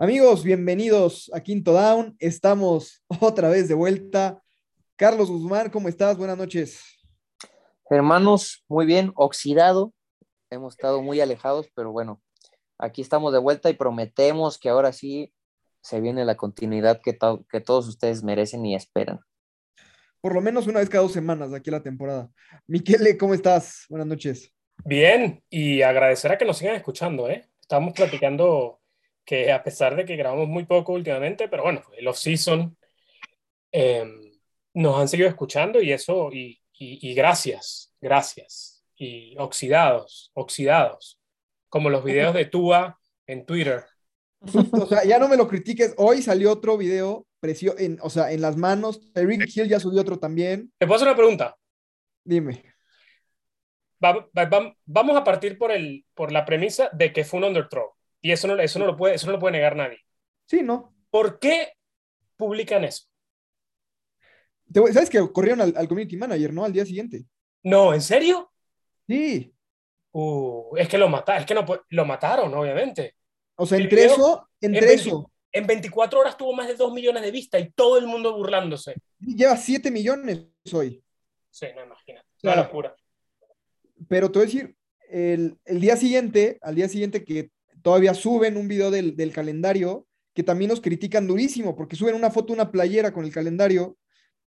Amigos, bienvenidos a Quinto Down. Estamos otra vez de vuelta. Carlos Guzmán, ¿cómo estás? Buenas noches. Hermanos, muy bien, oxidado. Hemos estado muy alejados, pero bueno, aquí estamos de vuelta y prometemos que ahora sí se viene la continuidad que, que todos ustedes merecen y esperan. Por lo menos una vez cada dos semanas de aquí a la temporada. Miquele, ¿cómo estás? Buenas noches. Bien, y agradecer a que nos sigan escuchando, ¿eh? Estamos platicando que a pesar de que grabamos muy poco últimamente, pero bueno, el off-season em, nos han seguido escuchando y eso, y, y, gracias, gracias. Y oxidados, oxidados, como los videos de Tua en Twitter. O sea, ya no me lo critiques. Hoy salió otro video, precio, en, o sea, en las manos. Rick Hill ya subió otro también. ¿Te puedo hacer una pregunta? Dime. vamos a partir por, el, por la premisa de que fue un underthrow. Y eso no, eso no, lo, puede, eso no lo puede negar nadie. Sí, ¿no? ¿Por qué publican eso? ¿Sabes que corrieron al, community manager, no? Al día siguiente. No, ¿en serio? Sí. Uh, es que lo mataron, es que no, lo mataron, obviamente. O sea, entre eso, entre en eso. En 24 horas tuvo más de 2 millones de vistas y todo el mundo burlándose. Lleva 7 millones hoy. Sí, no imagínate. Una locura. Pero te voy a decir, el, el, día siguiente, al día siguiente que todavía suben un video del, calendario que también nos critican durísimo, porque suben una foto, una playera con el calendario,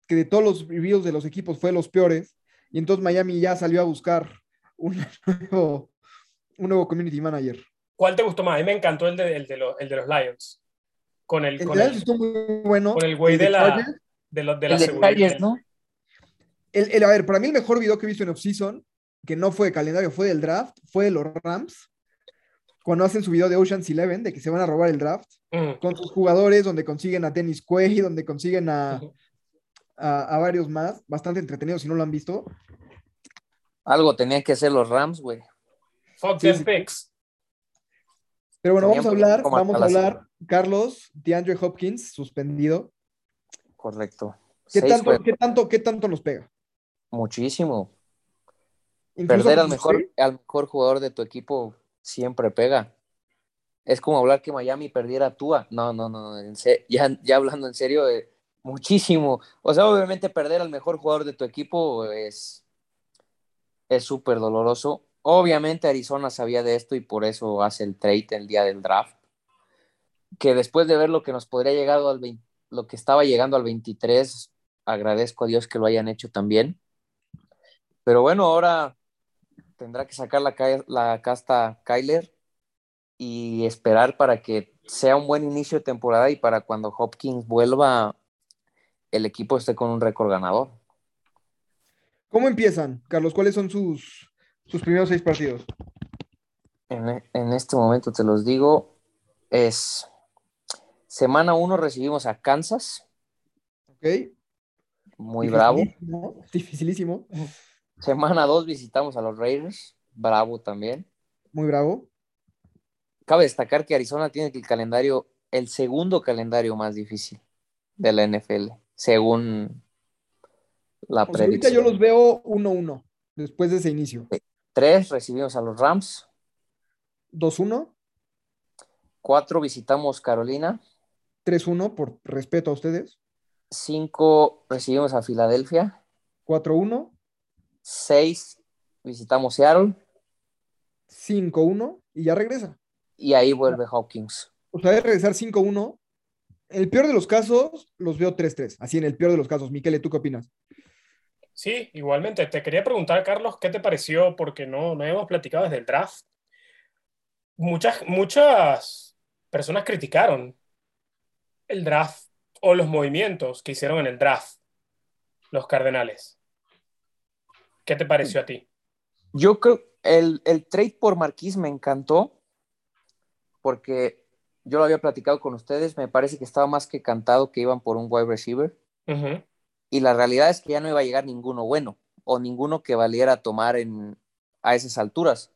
que de todos los reviews de los equipos fue de los peores, y entonces Miami ya salió a buscar un nuevo, un nuevo community manager. ¿Cuál te gustó más? A mí me encantó el de, el de, los Lions. Con el, el con el, estuvo muy bueno. Con el güey de, la, de, de la seguridad. ¿no? El, a ver, para mí el mejor video que he visto en off-season, que no fue de calendario, fue del draft, fue de los Rams, cuando hacen su video de Ocean's Eleven, de que se van a robar el draft, mm. con sus jugadores, donde consiguen a Dennis Quay, donde consiguen a, a, varios más, bastante entretenidos si no lo han visto. Algo tenían que hacer los Rams, güey. Fuck picks. Pero bueno, vamos a hablar, vamos a hablar, Carlos, DeAndre Hopkins, suspendido. Correcto. ¿Qué tanto, ¿qué, tanto, ¿Qué tanto nos pega? Muchísimo. Perder al mejor, al mejor jugador de tu equipo siempre pega. Es como hablar que Miami perdiera a Tua. No, no, no, ya, ya hablando en serio, eh, muchísimo. O sea, obviamente perder al mejor jugador de tu equipo es es súper doloroso. Obviamente Arizona sabía de esto y por eso hace el trade el día del draft. Que después de ver lo que nos podría llegar al lo que estaba llegando al 23, agradezco a Dios que lo hayan hecho también. Pero bueno, ahora tendrá que sacar la, la casta Kyler y esperar para que sea un buen inicio de temporada y para cuando Hopkins vuelva, el equipo esté con un récord ganador. ¿Cómo empiezan, Carlos? ¿Cuáles son sus, sus primeros seis partidos? En, en este momento te los digo, es semana uno recibimos a Kansas. Ok. Muy bravo. Dificilísimo. Semana 2 visitamos a los Raiders. Bravo también. Muy bravo. Cabe destacar que Arizona tiene el calendario, el segundo calendario más difícil de la NFL, según la predicción. yo los veo 1-1 después de ese inicio. Tres recibimos a los Rams. 2-1. Cuatro visitamos Carolina. 3-1 por respeto a ustedes. Cinco recibimos a Filadelfia. 4-1. 6 visitamos Seattle. 5-1 y ya regresa. Y ahí vuelve Hawkins. O sea, de regresar 5-1. En el peor de los casos, los veo 3-3. Así en el peor de los casos. Miquele, ¿tú qué opinas? Sí, igualmente. Te quería preguntar, Carlos, ¿qué te pareció? Porque no, no hemos platicado desde el draft. Muchas, muchas personas criticaron el draft o los movimientos que hicieron en el draft los Cardenales. ¿Qué te pareció a ti? Yo creo el, el trade por Marquis me encantó porque yo lo había platicado con ustedes, me parece que estaba más que cantado que iban por un wide receiver. Y la realidad es que ya no iba a llegar ninguno bueno o ninguno que valiera tomar en, a esas alturas.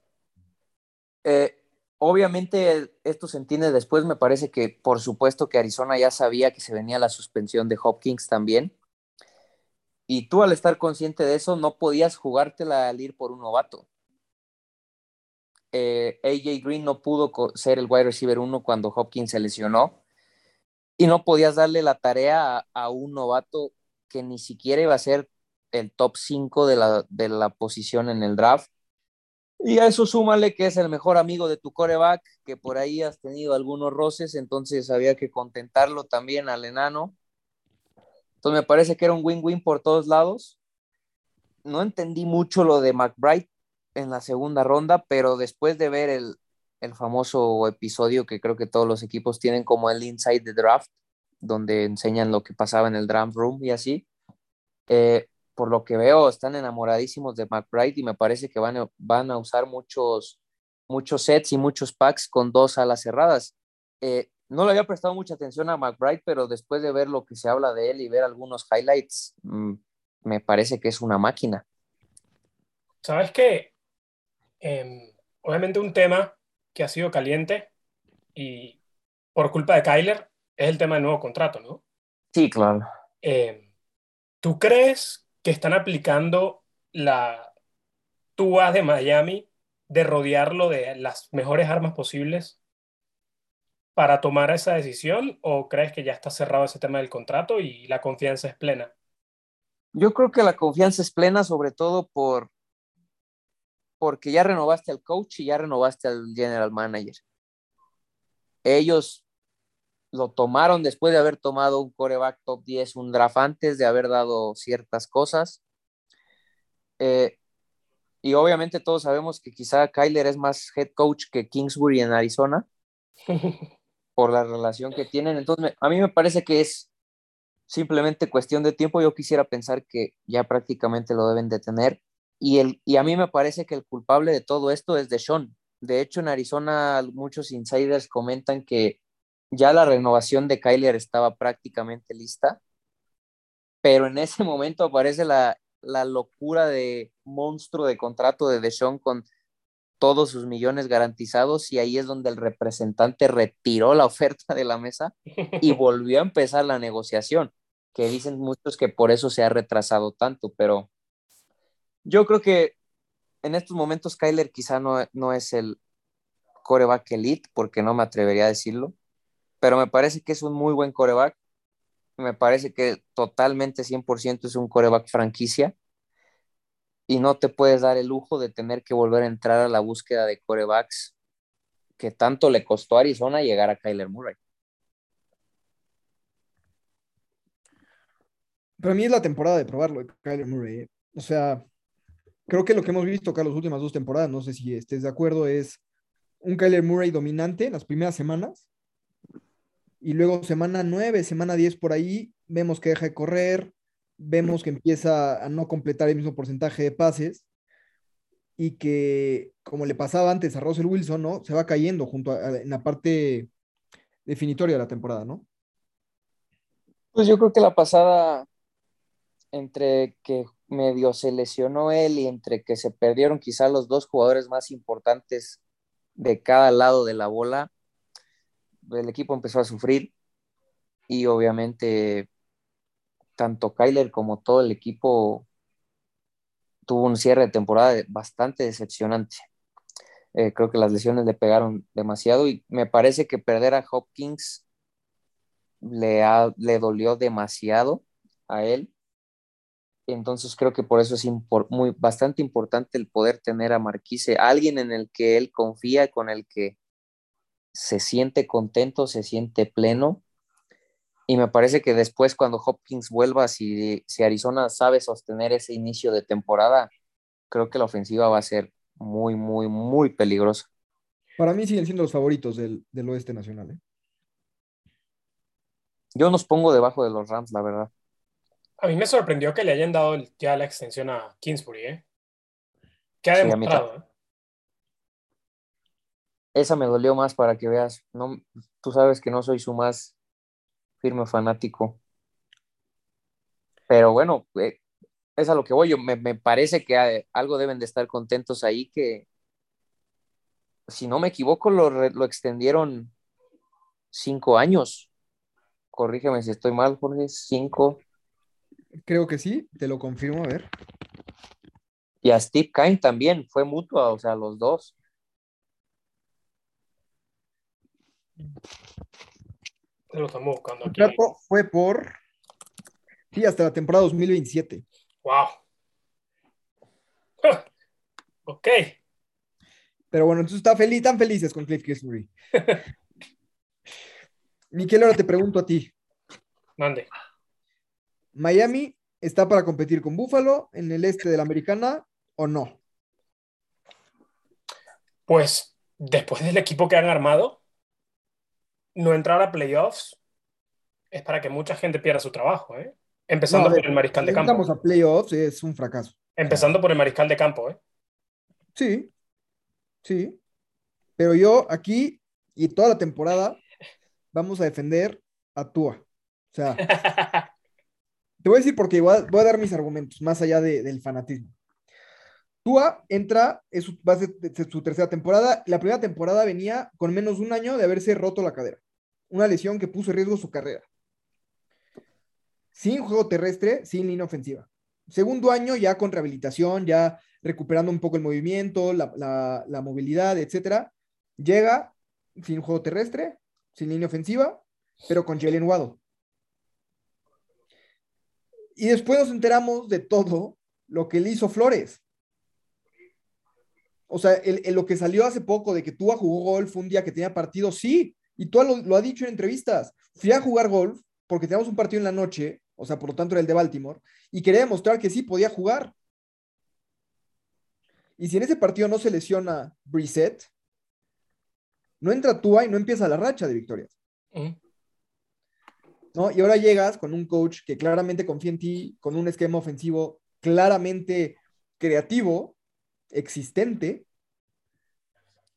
Eh, obviamente esto se entiende después, me parece que por supuesto que Arizona ya sabía que se venía la suspensión de Hopkins también. Y tú al estar consciente de eso no podías jugártela al ir por un novato. eh, AJ Green no pudo ser el wide receiver uno cuando Hopkins se lesionó y no podías darle la tarea a, un novato que ni siquiera iba a ser el top 5 de la, de la posición en el draft. Y a eso súmale que es el mejor amigo de tu coreback, que por ahí has tenido algunos roces, entonces había que contentarlo también al enano. Entonces me parece que era un win-win por todos lados. No entendí mucho lo de McBride en la segunda ronda, pero después de ver el, el famoso episodio que creo que todos los equipos tienen como el Inside the Draft, donde enseñan lo que pasaba en el draft room y así. Eh, por lo que veo, están enamoradísimos de McBride y me parece que van van a usar muchos, muchos sets y muchos packs con dos alas cerradas. Eh, no le había prestado mucha atención a McBride, pero después de ver lo que se habla de él y ver algunos highlights, mm, me parece que es una máquina. ¿Sabes qué? Em, obviamente un tema que ha sido caliente y por culpa de Kyler es el tema del nuevo contrato, ¿no? Sí, claro. Em, ¿Tú crees que están aplicando la TUA de Miami de rodearlo de las mejores armas posibles para tomar esa decisión o crees que ya está cerrado ese tema del contrato y la confianza es plena? Yo creo que la confianza es plena sobre todo por porque ya renovaste al coach y ya renovaste al general manager. Ellos lo tomaron después de haber tomado un coreback top 10, un draft antes de haber dado ciertas cosas. Eh, y obviamente todos sabemos que quizá Kyler es más head coach que Kingsbury en Arizona por la relación que tienen. Entonces, a mí me parece que es simplemente cuestión de tiempo. Yo quisiera pensar que ya prácticamente lo deben de tener. Y, el, y a mí me parece que el culpable de todo esto es de Sean. De hecho, en Arizona muchos insiders comentan que ya la renovación de Kyler estaba prácticamente lista, pero en ese momento aparece la, locura de monstruo de contrato de Deshaun con todos sus millones garantizados y ahí es donde el representante retiró la oferta de la mesa y volvió a empezar la negociación, que dicen muchos que por eso se ha retrasado tanto, pero yo creo que en estos momentos Kyler quizá no, no es el coreback elite, porque no me atrevería a decirlo, pero me parece que es un muy buen coreback. Me parece que totalmente 100% es un coreback franquicia y no te puedes dar el lujo de tener que volver a entrar a la búsqueda de corebacks que tanto le costó a Arizona llegar a Kyler Murray. Para mí es la temporada de probarlo, Kyler Murray. ¿eh? O sea, creo que lo que hemos visto acá las últimas dos temporadas, no sé si estés de acuerdo, es un Kyler Murray dominante en las primeras semanas y luego semana 9, semana 10 por ahí, vemos que deja de correr, vemos que empieza a no completar el mismo porcentaje de pases y que, como le pasaba antes a Russell Wilson, ¿no? Se va cayendo junto en la parte definitoria de la temporada, ¿no? Pues yo creo que la pasada, entre que medio se lesionó él y entre que se perdieron quizá los dos jugadores más importantes de cada lado de la bola, el equipo empezó a sufrir y obviamente tanto Kyler como todo el equipo tuvo un cierre de temporada bastante decepcionante. Eh, creo que las lesiones le pegaron demasiado y me parece que perder a Hopkins le, dolió demasiado a él. Entonces creo que por eso es muy, bastante importante el poder tener a Marquise, alguien en el que él confía, con el que se siente contento, se siente pleno. Y me parece que después cuando Hopkins vuelva, si, si Arizona sabe sostener ese inicio de temporada, creo que la ofensiva va a ser muy, muy, muy peligrosa. Para mí siguen siendo los favoritos del, oeste nacional. ¿eh? Yo nos pongo debajo de los Rams, la verdad. A mí me sorprendió que le hayan dado ya la extensión a Kingsbury, ¿eh? ¿Qué ha demostrado? ¿eh? esa me dolió más para que veas. No, tú sabes que no soy su más firme fanático. Pero bueno, eh, es a lo que voy. Yo, me, parece que eh, algo deben de estar contentos ahí que, si no me equivoco, lo, lo extendieron cinco años. Corrígeme si estoy mal, Jorge. Cinco. Creo que sí, te lo confirmo, a ver. Y a Steve Kine también, fue mutuo, o sea, los dos. Lo estamos buscando aquí. El contrato fue por. Sí, hasta la temporada 2027. ¡Wow! ok. Pero bueno, entonces está feliz, tan felices con Cliff Kingsbury. Miquel, ahora te pregunto a ti. Mande. ¿Miami está para competir con Buffalo en el este de la americana o no? Pues después del equipo que han armado, no entrar a playoffs es para que mucha gente pierda su trabajo, ¿eh? Empezando por el mariscal de campo. Estamos a playoffs, es un fracaso. Empezando por el mariscal de campo, ¿eh? Sí, sí. Pero yo aquí y toda la temporada vamos a defender a Tua. O sea, te voy a decir porque voy a, voy a dar mis argumentos, más allá del fanatismo. Tua entra, es su, va a ser su tercera temporada. La primera temporada venía con menos de un año de haberse roto la cadera. Una lesión que puso en riesgo su carrera. Sin juego terrestre, sin línea ofensiva. Segundo año ya con rehabilitación, ya recuperando un poco el movimiento, la, movilidad, etcétera. Llega sin juego terrestre, sin línea ofensiva, pero con Jalen Waddle. Y después nos enteramos de todo lo que le hizo Flores. O sea, lo que salió hace poco de que Tua jugó golf un día que tenía partido, sí, y Tua lo, ha dicho en entrevistas. Fui a jugar golf porque teníamos un partido en la noche, o sea, por lo tanto era el de Baltimore, y quería demostrar que sí podía jugar. Y si en ese partido no se lesiona Brissett, no entra Tua y no empieza la racha de victorias. ¿No? Y ahora llegas con un coach que claramente confía en ti, con un esquema ofensivo claramente creativo, existente,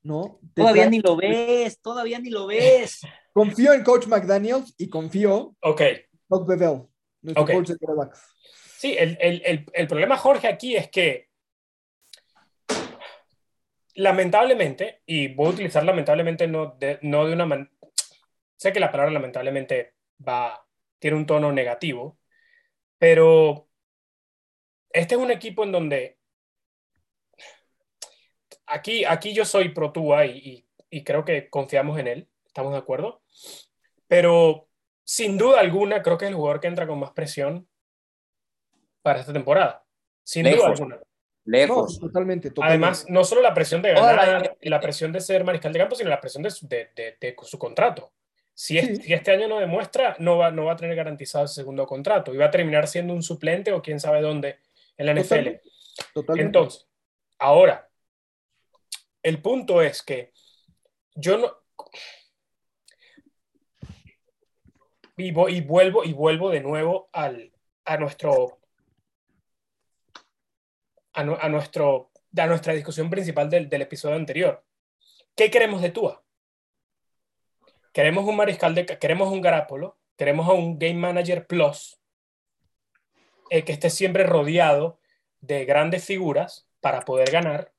¿no? todavía ni lo ves, todavía ni lo ves. Confío en Coach McDaniels y confío okay. en Bevel, nuestro coach de Sí, el, el, el, problema, Jorge, aquí es que lamentablemente, y voy a utilizar lamentablemente no de, no de una manera, sé que la palabra lamentablemente va, tiene un tono negativo, pero este es un equipo en donde aquí, aquí yo soy pro Tua y, y, creo que confiamos en él, estamos de acuerdo. Pero sin duda alguna, creo que es el jugador que entra con más presión para esta temporada. Sin duda alguna. Lejos. totalmente, Además, no solo la presión de ganar, la presión de ser mariscal de campo, sino la presión de, de, de, su contrato. Si, si, este año no demuestra, no va, no va a tener garantizado ese segundo contrato y va a terminar siendo un suplente o quién sabe dónde en la NFL. Totalmente. Entonces, ahora, el punto es que yo no... Y, y vuelvo, y vuelvo de nuevo al, a nuestro... A, nuestro, a nuestra discusión principal del, del episodio anterior. ¿Qué queremos de Tua? Queremos un mariscal de... Queremos un Garapolo, queremos a un Game Manager Plus eh, que esté siempre rodeado de grandes figuras para poder ganar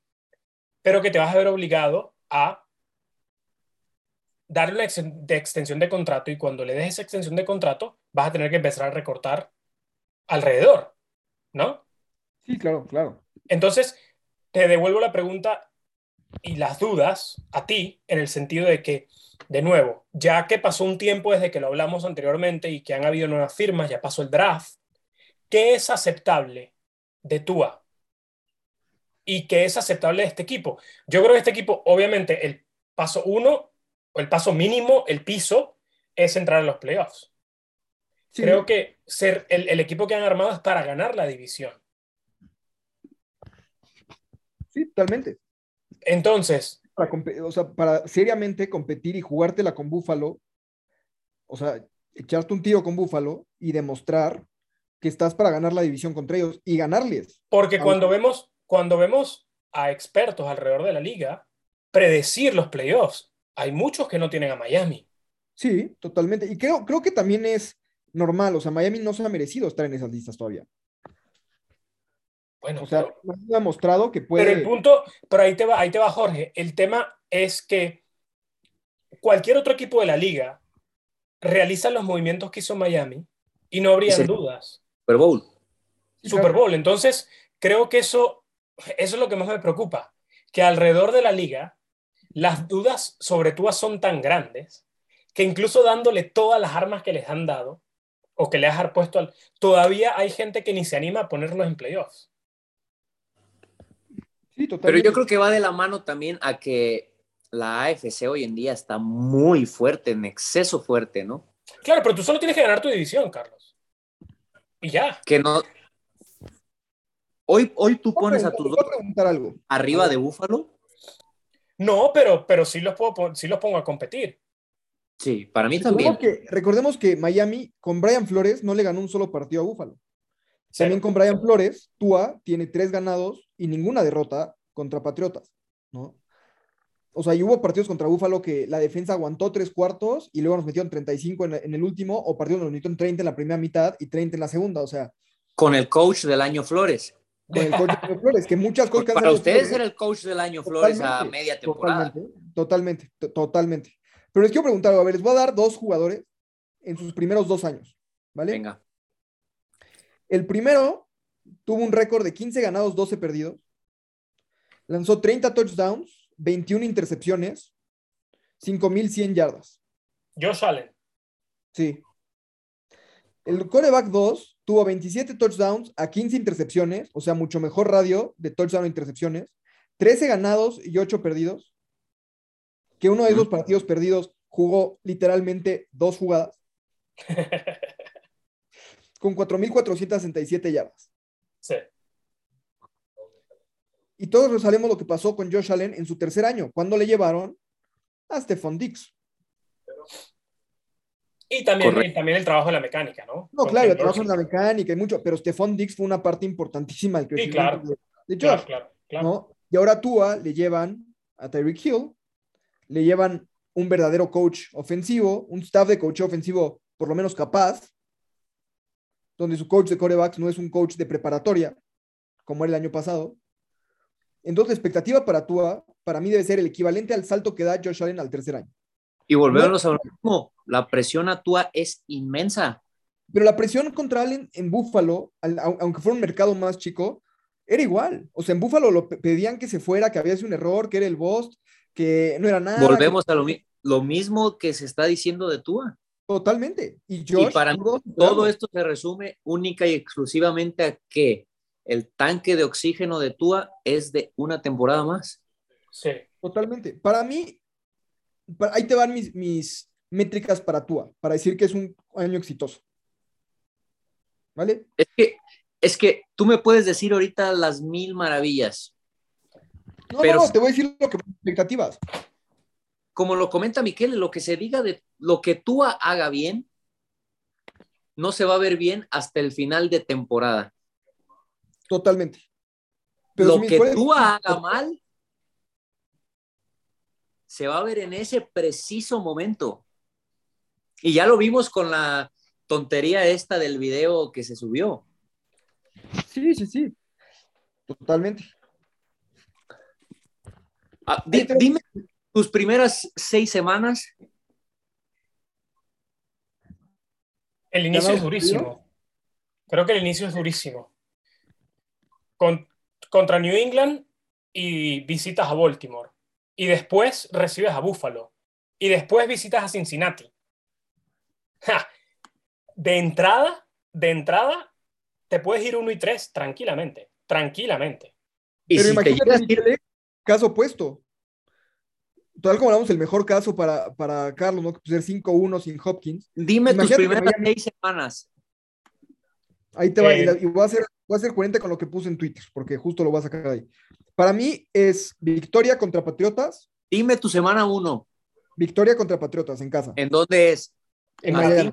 pero que te vas a ver obligado a darle de extensión de contrato y cuando le des esa extensión de contrato vas a tener que empezar a recortar alrededor, ¿no? Sí, claro, claro. Entonces, te devuelvo la pregunta y las dudas a ti en el sentido de que, de nuevo, ya que pasó un tiempo desde que lo hablamos anteriormente y que han habido nuevas firmas, ya pasó el draft, ¿qué es aceptable de Tua? Y que es aceptable de este equipo. Yo creo que este equipo, obviamente, el paso uno, o el paso mínimo, el piso, es entrar en los playoffs. Creo que ser el, equipo que han armado es para ganar la división. Sí, totalmente. Entonces. Para, o sea, para seriamente competir y jugártela con Búfalo, o sea, echarte un tiro con Búfalo y demostrar que estás para ganar la división contra ellos y ganarles. Porque cuando vemos, cuando vemos a expertos alrededor de la liga predecir los playoffs, hay muchos que no tienen a Miami. Sí, totalmente. Y creo, creo que también es normal, o sea, Miami no se ha merecido estar en esas listas todavía. Bueno, o sea, no ha demostrado que puede. Pero el punto, pero ahí te va, ahí te va Jorge. El tema es que cualquier otro equipo de la liga realiza los movimientos que hizo Miami y no habría dudas. Super Bowl. Super Bowl. Entonces, creo que eso eso es lo que más me preocupa, que alrededor de la liga las dudas sobre Tua son tan grandes que incluso dándole todas las armas que les han dado, o que le has puesto al... Todavía hay gente que ni se anima a ponerlos en playoffs. Sí, Pero yo creo que va de la mano también a que la AFC hoy en día está muy fuerte, en exceso fuerte, ¿no? Claro, pero tú solo tienes que ganar tu división, Carlos. Y ya. Que no. Hoy, hoy tú pones a tus dos preguntar algo? arriba de Búfalo. No, pero, pero sí, los puedo, sí los pongo a competir. Sí, para mí también. Que, recordemos que Miami con Brian Flores no le ganó un solo partido a Búfalo. También con Brian Flores, Tua tiene tres ganados y ninguna derrota contra Patriotas, ¿no? O sea, y hubo partidos contra Búfalo que la defensa aguantó tres cuartos y luego nos metieron 35 en, en el último, o partidos nos metieron 30 en la primera mitad y 30 en la segunda, o sea. Con el coach del año Flores. Con el coach del año Flores, que muchas cosas. Para ustedes era el coach del año Flores a media temporada. Totalmente, totalmente, totalmente. Pero les quiero preguntar, a ver, les voy a dar dos jugadores en sus primeros dos años, ¿vale? Venga. El primero tuvo un récord de 15 ganados, 12 perdidos. Lanzó 30 touchdowns, 21 intercepciones, 5100 yardas. Josh Allen. Sí. El coreback 2 tuvo 27 touchdowns a 15 intercepciones, o sea, mucho mejor radio de touchdown e intercepciones, 13 ganados y 8 perdidos que uno de esos partidos perdidos jugó literalmente dos jugadas. con 4.467 yardas. Sí. Y todos sabemos lo que pasó con Josh Allen en su tercer año, cuando le llevaron a Stephon Dix. Y también, también el trabajo de la mecánica, ¿no? No, claro, el trabajo en la mecánica y mucho, pero Stephon Dix fue una parte importantísima del crecimiento de, Josh. Claro, Y ahora Tua le llevan a Tyreek Hill, le llevan un verdadero coach ofensivo, un staff de coach ofensivo por lo menos capaz, donde su coach de corebacks no es un coach de preparatoria, como era el año pasado. Entonces, la expectativa para Tua, para mí, debe ser el equivalente al salto que da Josh Allen al tercer año. Y volvemos a lo mismo, la presión a Tua es inmensa. Pero la presión contra Allen en Buffalo, aunque fuera un mercado más chico, era igual. O sea, en Buffalo lo pedían que se fuera, que había sido un error, que era el boss, que no era nada. Volvemos a lo, mismo que se está diciendo de Tua. Totalmente. Y, para mí, todo esto se resume única y exclusivamente a que el tanque de oxígeno de Tua es de una temporada más. Sí. Totalmente. Para mí, ahí te van mis, mis métricas para Tua, para decir que es un año exitoso. ¿Vale? Es que, es que tú me puedes decir ahorita las mil maravillas, no, pero, no, te voy a decir lo que expectativas. Como lo comenta Miquel, lo que se diga de lo que tú haga bien, no se va a ver bien hasta el final de temporada. Totalmente. lo que tú haga mal, se va a ver en ese preciso momento. Y ya lo vimos con la tontería esta del video que se subió. Sí, sí, sí. Totalmente. Ah, dime tus primeras seis semanas. El inicio es durísimo. Creo que el inicio es durísimo. contra New England y visitas a Baltimore. Y después recibes a Buffalo. Y después visitas a Cincinnati. De entrada, de entrada, te puedes ir uno y tres tranquilamente. Tranquilamente. Pero imagínate, caso opuesto. Tal como hablamos, el mejor caso para, para Carlos, ¿no? Que ser 5-1 sin Hopkins. Dime tus primeras seis semanas. Ahí te va, y eh. voy a, hacer, voy a hacer coherente con lo que puse en Twitter, porque justo lo voy a sacar ahí. Para mí es victoria contra Patriotas. Dime tu semana 1. Victoria contra Patriotas en casa. ¿En dónde es? En Miami.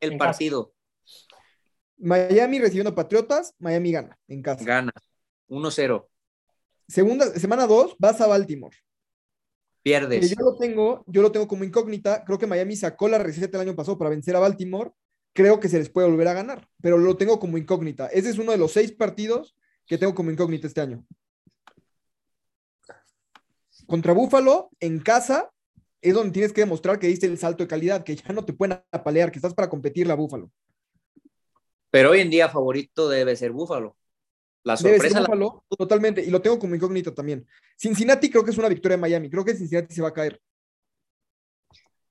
El partido. Miami recibiendo Patriotas, Miami gana en casa. Gana. 1-0. Segunda, semana 2, vas a Baltimore. Pierdes. yo lo tengo, yo lo tengo como incógnita. Creo que Miami sacó la receta el año pasado para vencer a Baltimore. Creo que se les puede volver a ganar, pero lo tengo como incógnita. Ese es uno de los seis partidos que tengo como incógnita este año. Contra Búfalo, en casa, es donde tienes que demostrar que diste el salto de calidad, que ya no te pueden apalear, que estás para competir la Búfalo. Pero hoy en día favorito debe ser Búfalo. La sorpresa. totalmente, y lo tengo como incógnito también. Cincinnati creo que es una victoria de Miami. Creo que Cincinnati se va a caer.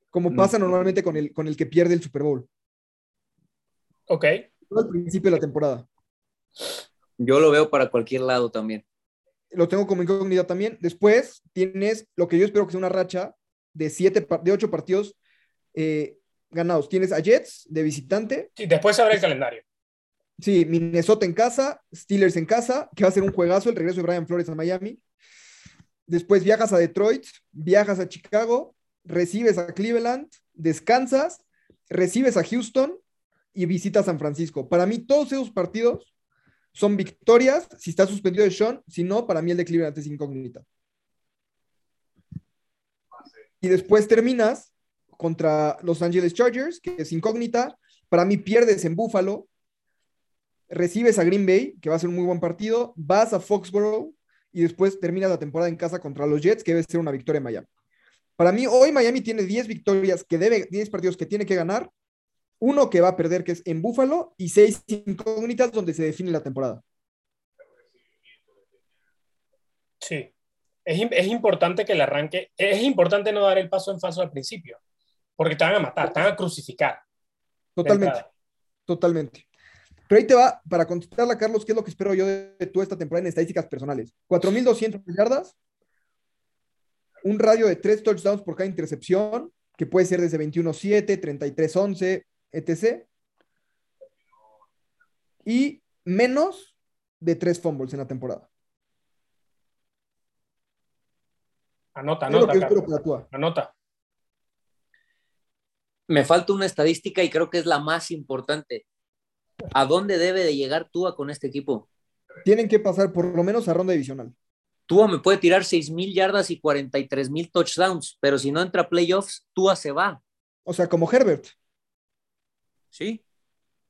como pasa normalmente con el, con el que pierde el Super Bowl. Ok. Al principio de la temporada. Yo lo veo para cualquier lado también. Lo tengo como incógnita también. Después tienes lo que yo espero que sea una racha de siete, de ocho partidos eh, ganados. Tienes a Jets de visitante. Sí, después se abre el calendario. Sí, Minnesota en casa, Steelers en casa, que va a ser un juegazo el regreso de Brian Flores a Miami. Después viajas a Detroit, viajas a Chicago, recibes a Cleveland, descansas, recibes a Houston y visitas San Francisco. Para mí, todos esos partidos son victorias si está suspendido de Sean, si no, para mí el de Cleveland es incógnita. Y después terminas contra Los Angeles Chargers, que es incógnita. Para mí pierdes en Buffalo, recibes a Green Bay, que va a ser un muy buen partido, vas a Foxborough y después terminas la temporada en casa contra los Jets, que debe ser una victoria en Miami. Para mí, hoy Miami tiene 10 victorias que debe, 10 partidos que tiene que ganar, uno que va a perder, que es en Buffalo, y seis incógnitas donde se define la temporada. Sí, es, es, importante que el arranque, es importante no dar el paso en falso al principio, porque te van a matar, te van a crucificar. Totalmente, totalmente. Pero ahí te va, para contestarla, Carlos, ¿qué es lo que espero yo de, toda esta temporada en estadísticas personales? 4.200 yardas, un radio de 3 touchdowns por cada intercepción, que puede ser desde 21-7, 33-11, etc. Y menos de 3 fumbles en la temporada. Anota, anota. Anota. Me falta una estadística y creo que es la más importante. ¿A dónde debe de llegar Tua con este equipo? Tienen que pasar por lo menos a ronda divisional. Tua me puede tirar 6 mil yardas y 43 mil touchdowns, pero si no entra a playoffs, Tua se va. O sea, como Herbert. Sí.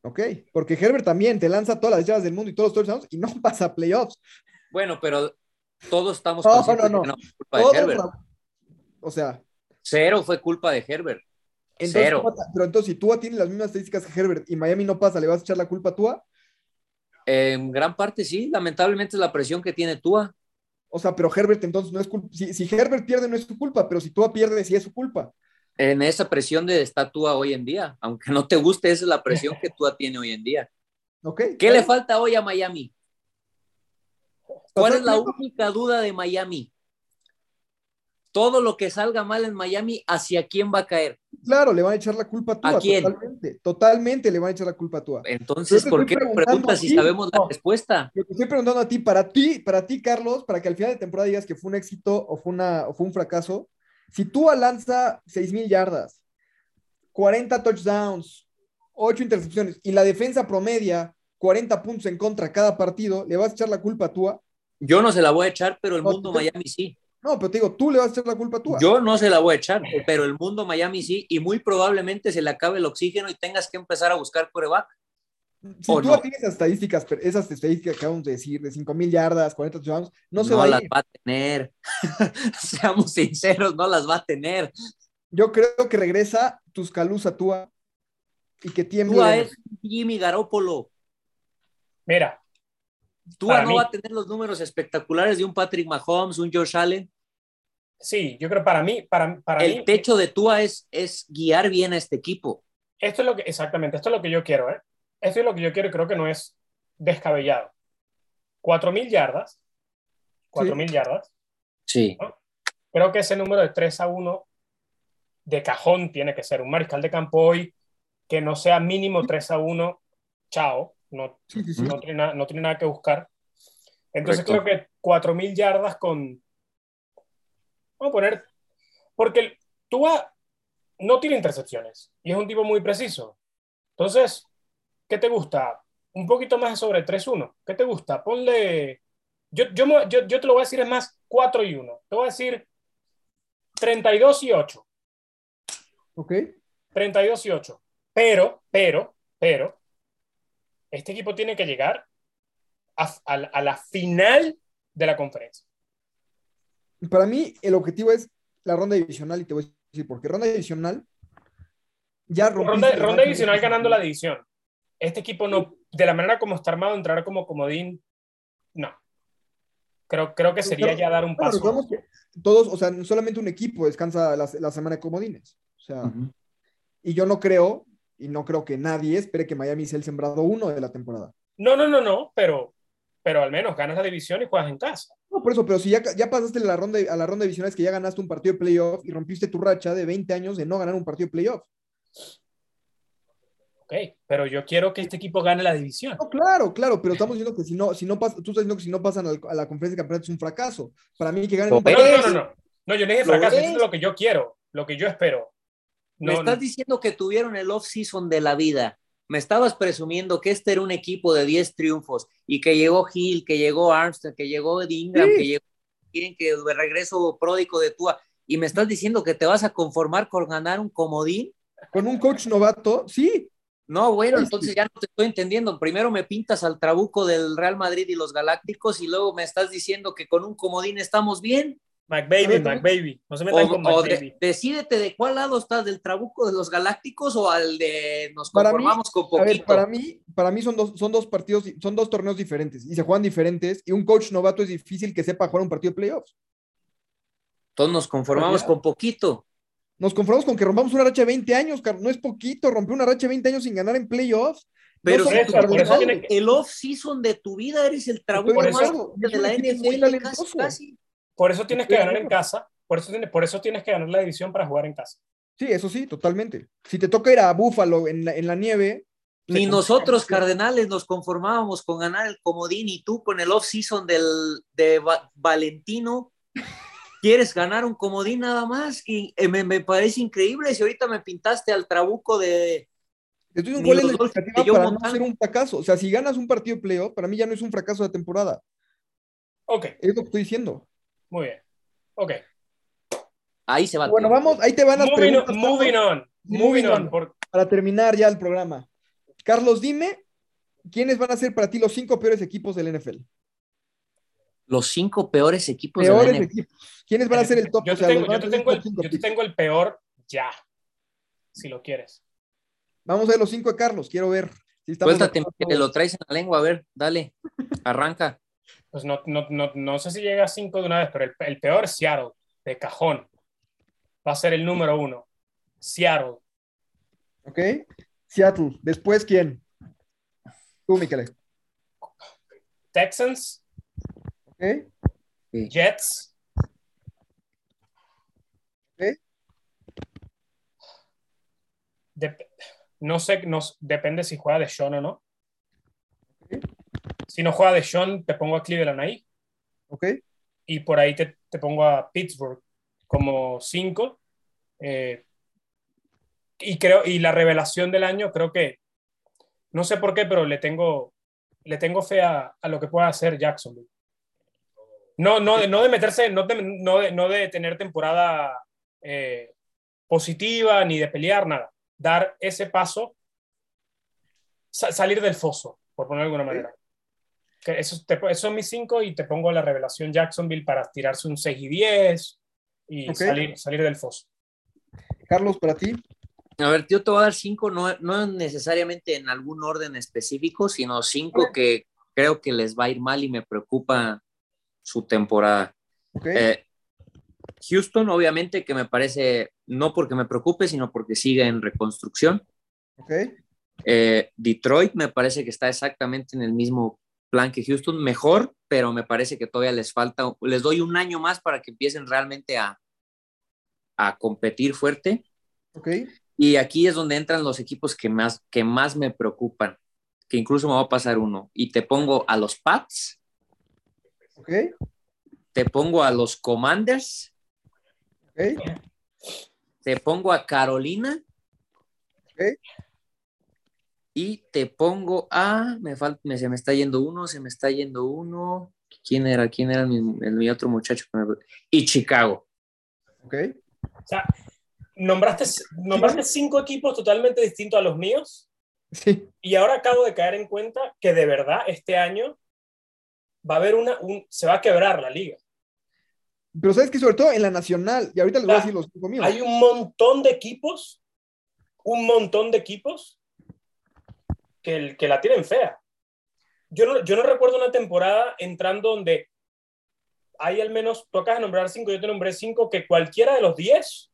Ok, porque Herbert también te lanza todas las yardas del mundo y todos los touchdowns y no pasa a playoffs. Bueno, pero todos estamos no, no, no. que culpa de Herbert. O sea. Cero fue culpa de Herbert. Cero. Pero entonces, si Tua tiene las mismas estadísticas que Herbert y Miami no pasa, ¿le vas a echar la culpa a Tua? En gran parte sí, lamentablemente es la presión que tiene Tua. O sea, pero Herbert entonces no es culpa. Si, si, Herbert pierde, no es su culpa, pero si Tua pierde, sí es su culpa. En esa presión de estar Tua hoy en día, aunque no te guste, esa es la presión que Tua tiene hoy en día. Okay, ¿Qué le falta hoy a Miami? ¿Cuál es la única duda de Miami? todo lo que salga mal en Miami, ¿hacia quién va a caer? Claro, le van a echar la culpa a Tua. ¿A quién? Totalmente, totalmente le van a echar la culpa a Tua. Entonces, ¿por qué preguntas si sabemos la respuesta? Yo te estoy preguntando a ti, para ti, para ti, Carlos, para que al final de temporada digas que fue un éxito o fue, una, o fue un fracaso, si Tua lanza 6 mil yardas, 40 touchdowns, 8 intercepciones y la defensa promedia 40 puntos en contra cada partido, ¿le vas a echar la culpa a Tua? Yo no se la voy a echar, pero el mundo Miami sí. No, pero te digo, tú le vas a echar la culpa a tú. Yo no se la voy a echar, pero el mundo Miami sí, y muy probablemente se le acabe el oxígeno y tengas que empezar a buscar coreback. Si tú tienes estadísticas, esas estadísticas que acabamos de decir, de 5 mil yardas, 40 touchdowns, no se va a las va a tener. Seamos sinceros, no las va a tener. Yo creo que regresa Tuscaloosa Tua y que tiemble. Tua es Jimmy Garoppolo. Mira. Tua no va a tener los números espectaculares de un Patrick Mahomes, un Josh Allen, Sí, yo creo para mí, para, para el techo de Tua es, es guiar bien a este equipo. Esto es lo que, exactamente, esto es lo que yo quiero, ¿eh? Esto es lo que yo quiero y creo que no es descabellado. Cuatro mil yardas, cuatro mil yardas. Sí. Creo que ese número de 3 a 1 de cajón tiene que ser un mariscal de campo hoy que no sea mínimo 3 a 1, chao, no, no, tiene, nada, no tiene nada que buscar. Entonces creo que cuatro mil yardas con Vamos a poner, porque Tua no tiene intercepciones y es un tipo muy preciso. Entonces, ¿qué te gusta? Un poquito más sobre 3-1. ¿Qué te gusta? Ponle, yo, yo, yo, yo te lo voy a decir, es más 4 y 1. Te voy a decir 32 y 8. Ok. 32 y 8. Pero, pero, pero, este equipo tiene que llegar a la final de la conferencia. Para mí, el objetivo es la ronda divisional y te voy a decir por qué. Ronda divisional ya Ronda, ronda divisional ganando la división. Este equipo no, de la manera como está armado, entrar como comodín, no. Creo, creo que sería ya dar un paso. todos, o sea, solamente un equipo descansa la, semana de comodines. sea, y yo no creo, y no creo que nadie espere que Miami sea el sembrado uno de la temporada. No, no, no, no, pero, pero al menos ganas la división y juegas en casa. No, por eso, pero si ya, ya pasaste la ronda, a la ronda de divisionales que ya ganaste un partido de playoff y rompiste tu racha de 20 años de no ganar un partido de playoff. Ok, pero yo quiero que este equipo gane la división. No, claro, claro, pero estamos diciendo que si no, si no pasa, tú estás diciendo que si no pasan a la conferencia de campeonato es un fracaso. Para mí que ganen un no, no, no, no, no. yo no dije fracaso, es lo que yo quiero, lo que yo espero. Me estás diciendo que tuvieron el off-season de la vida. Me estabas presumiendo que este era un equipo de 10 triunfos y que llegó Hill, que llegó Armstrong, que llegó Ingram, que llegó quieren que de regreso pródico de Tua y me estás diciendo que te vas a conformar con ganar un comodín. Con un coach novato, sí. No, bueno, entonces ya no te estoy entendiendo. Primero me pintas al trabuco del Real Madrid y los Galácticos y luego me estás diciendo que con un comodín estamos bien. McBaby, McBaby. No se metan con McBaby. decídete de cuál lado estás, del trabuco de los Galácticos o al de nos conformamos con poquito. A ver, para mí, para mí son dos, son dos partidos, son dos torneos diferentes y se juegan diferentes y un coach novato es difícil que sepa jugar un partido de playoffs. Todos nos conformamos con poquito. Nos conformamos con que rompamos una racha de 20 años, no es poquito, romper una racha de 20 años sin ganar en playoffs. Pero el off-season de tu vida eres el trabajo de la NFL casi, Por eso tienes que ganar en casa, por eso, tienes, por eso tienes que ganar la división para jugar en casa. Sí, eso sí, totalmente. Si te toca ir a Búfalo en la, en la nieve. Ni nosotros, Cardenales, nos conformábamos con ganar el comodín y tú con el off-season de Valentino quieres ganar un comodín nada más y eh, me, parece increíble si ahorita me pintaste al trabuco de... Estoy un gol en para no ser un fracaso. O sea, si ganas un partido de playoff, para mí ya no es un fracaso de temporada. Ok. Es lo que estoy diciendo. Muy bien. Ok. Ahí se va. Bueno, vamos, ahí te van las moving preguntas. On, moving on. Moving on. Para terminar ya el programa. Carlos, dime, ¿quiénes van a ser para ti los cinco peores equipos del NFL? Los cinco peores equipos de la equipos. ¿Quiénes van a ser el top? Yo te, tengo, el, peor ya, si lo quieres. Vamos a ver los cinco de Carlos, quiero ver. Si Suéltate, que lo traes en la lengua, a ver, dale, arranca. Pues no, no, no, no sé si llega a cinco de una vez, pero el, el peor es Seattle, de cajón. Va a ser el número uno. Seattle. Ok, Seattle. Después, ¿quién? Tú, Miquel. Texans. Jets. no sé, no, depende si juega de Sean o no. Si no juega de Sean, te pongo a Cleveland ahí. Ok. Y por ahí te, pongo a Pittsburgh como 5. Eh, y creo, y la revelación del año, creo que, no sé por qué, pero le tengo, le tengo fe a, a lo que pueda hacer Jacksonville. No, no, no de meterse, no de, no de, no de tener temporada eh, positiva ni de pelear, nada. Dar ese paso, salir del foso, por ponerlo de alguna manera. Que esos, son mis cinco y te pongo la revelación Jacksonville para tirarse un 6 y 10 y salir, salir del foso. Carlos, para ti. A ver, yo te voy a dar cinco, no, no necesariamente en algún orden específico, sino cinco que creo que les va a ir mal y me preocupa su temporada. Eh, Houston, obviamente, que me parece, no porque me preocupe, sino porque sigue en reconstrucción. Eh, Detroit me parece que está exactamente en el mismo plan que Houston, mejor, pero me parece que todavía les falta, les doy un año más para que empiecen realmente a, a competir fuerte. Y aquí es donde entran los equipos que más, que más me preocupan, que incluso me va a pasar uno. Y te pongo a los Pats, Ok. Te pongo a los Commanders. Ok. Te pongo a Carolina. Ok. Y te pongo a. Me falta, se me está yendo uno, se me está yendo uno. ¿Quién era? ¿Quién era mi, otro muchacho? Y Chicago. Ok. O sea, nombraste, nombraste cinco equipos totalmente distintos a los míos. Sí. Y ahora acabo de caer en cuenta que de verdad este año va a haber una, un, se va a quebrar la liga. Pero sabes que sobre todo en la nacional, y ahorita les voy a decir los cinco míos. Hay un montón de equipos, un montón de equipos que, que la tienen fea. Yo no, yo no recuerdo una temporada entrando donde hay al menos, tú acabas de nombrar cinco, yo te nombré cinco, que cualquiera de los diez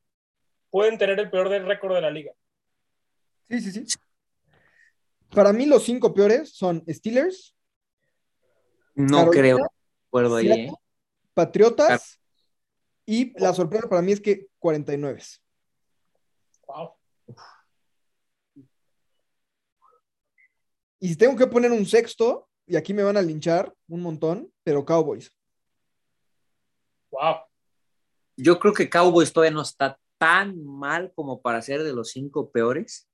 pueden tener el peor del récord de la liga. Sí, sí, sí. Para mí los cinco peores son Steelers. No creo. Acuerdo ahí, ¿eh? Patriotas. Y la sorpresa para mí es que 49. Wow. Y si tengo que poner un sexto, y aquí me van a linchar un montón, pero Cowboys. Wow. Yo creo que Cowboys todavía no está tan mal como para ser de los cinco peores,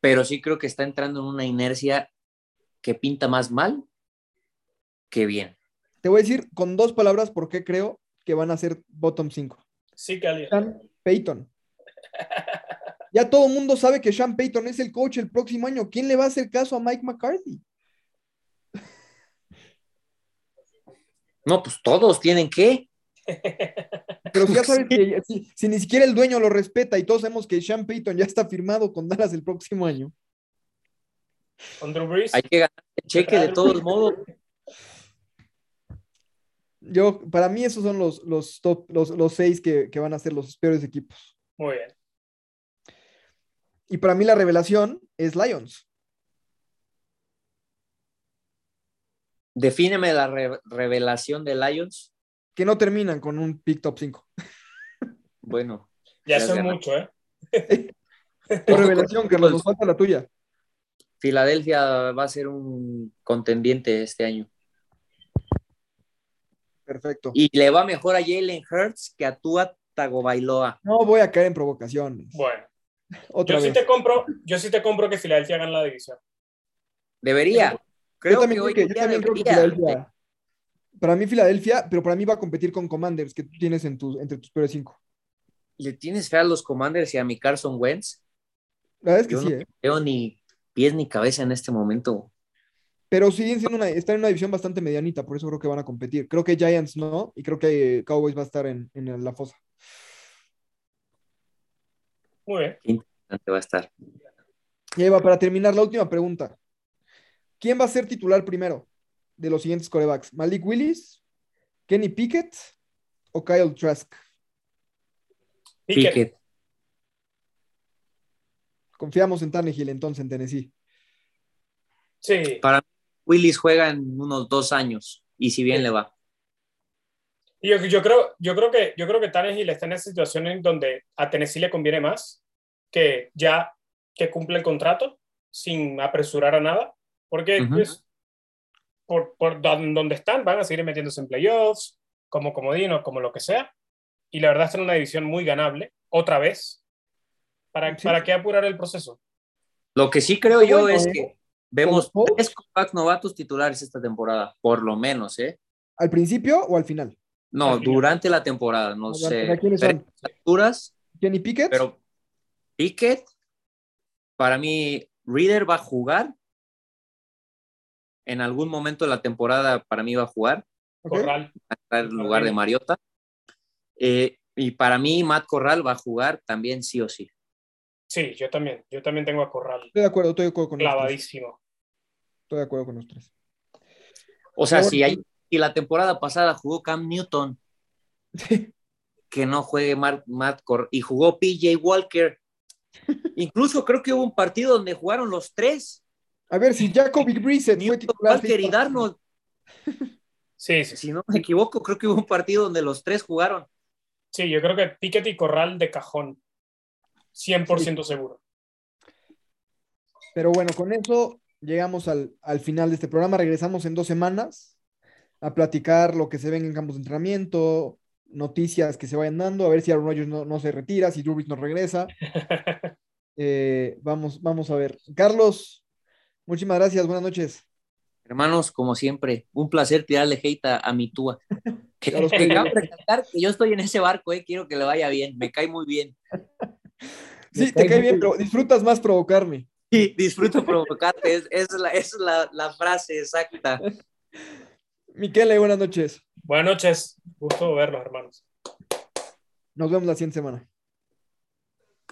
pero sí creo que está entrando en una inercia que pinta más mal que bien. Te voy a decir con dos palabras por qué creo que van a ser bottom 5. Sí, Cali. Sean Payton. Ya todo el mundo sabe que Sean Payton es el coach el próximo año. ¿Quién le va a hacer caso a Mike McCarthy? No, pues todos tienen que. Pero ya sabes que si, ni siquiera el dueño lo respeta y todos sabemos que Sean Payton ya está firmado con Dallas el próximo año. Hay que ganar el cheque de todos modos. Yo, para mí, esos son los, los, top, los, los seis que, que, van a ser los peores equipos. Muy bien. Y para mí la revelación es Lions. Defíneme la revelación de Lions. Que no terminan con un pick top 5. Bueno. Ya son mucho, ¿eh? tu revelación, que nos falta la tuya. Filadelfia va a ser un contendiente este año. Perfecto. Y le va mejor a Jalen Hurts que a Tua Tagovailoa. No voy a caer en provocaciones. Bueno. yo sí te compro, yo sí te compro que Filadelfia gane la división. Debería. Creo yo también, que, yo también creo que Filadelfia. Para mí Filadelfia, pero para mí va a competir con Commanders que tú tienes en tus, entre tus peores cinco. ¿Le tienes fe a los Commanders y a mi Carson Wentz? La verdad es que sí, no ¿eh? veo ni pies ni cabeza en este momento. Pero siguen siendo una, están en una división bastante medianita, por eso creo que van a competir. Creo que Giants no, y creo que Cowboys va a estar en, en la fosa. Muy bien. interesante va a estar. Y Eva, para terminar, la última pregunta. ¿Quién va a ser titular primero de los siguientes corebacks? ¿Malik Willis, Kenny Pickett o Kyle Trask? Pickett. Confiamos en Tannehill entonces en Tennessee. Sí. Para Willis juega en unos dos años y si bien le va. Yo, yo, creo, yo, creo que, yo creo que Tannehill está en esa situación en donde a Tennessee le conviene más que ya que cumple el contrato sin apresurar a nada, porque pues, por, por donde están van a seguir metiéndose en playoffs, como comodino, como lo que sea, y la verdad está en una división muy ganable, otra vez. ¿Para, ¿para qué apurar el proceso? Lo que sí creo yo es que vemos tres corebacks novatos titulares esta temporada, por lo menos, ¿eh? ¿Al principio o al final? No, durante la temporada, no sé. ¿Quiénes son? Kenny Pickett. Pero Pickett, para mí, Reader va a jugar. En algún momento de la temporada, para mí va a jugar. Corral. Va a estar en lugar de Mariota. Eh, y para mí, Matt Corral va a jugar también sí o sí. Sí, yo también. Yo también tengo a Corral. Estoy de acuerdo, estoy de acuerdo con Clavadísimo. Estoy de acuerdo con los tres. O sea, si hay y la temporada pasada jugó Cam Newton. Que no juegue Matt, Matt y jugó PJ Walker. Incluso creo que hubo un partido donde jugaron los tres. A ver, si Jacoby Brissett fue titular. Walker y Darnold. Sí, sí, Si no me equivoco, creo que hubo un partido donde los tres jugaron. Sí, yo creo que Piquet y Corral de cajón. 100% seguro. Pero bueno, con eso llegamos al, al, final de este programa. Regresamos en dos semanas a platicar lo que se ven en campos de entrenamiento, noticias que se vayan dando, a ver si Aaron Rodgers no, no se retira, si Drew no regresa. Eh, vamos, vamos a ver. Carlos, muchísimas gracias, buenas noches. Hermanos, como siempre, un placer tirarle hate a, mi túa. Que, que, que yo estoy en ese barco, eh, quiero que le vaya bien, me cae muy bien. Sí, te cae bien, pero disfrutas más provocarme. Sí, disfruto provocarte, es, es, la, es la, la frase exacta. Miquele, buenas noches. Buenas noches. Gusto verlos, hermanos. Nos vemos la siguiente semana.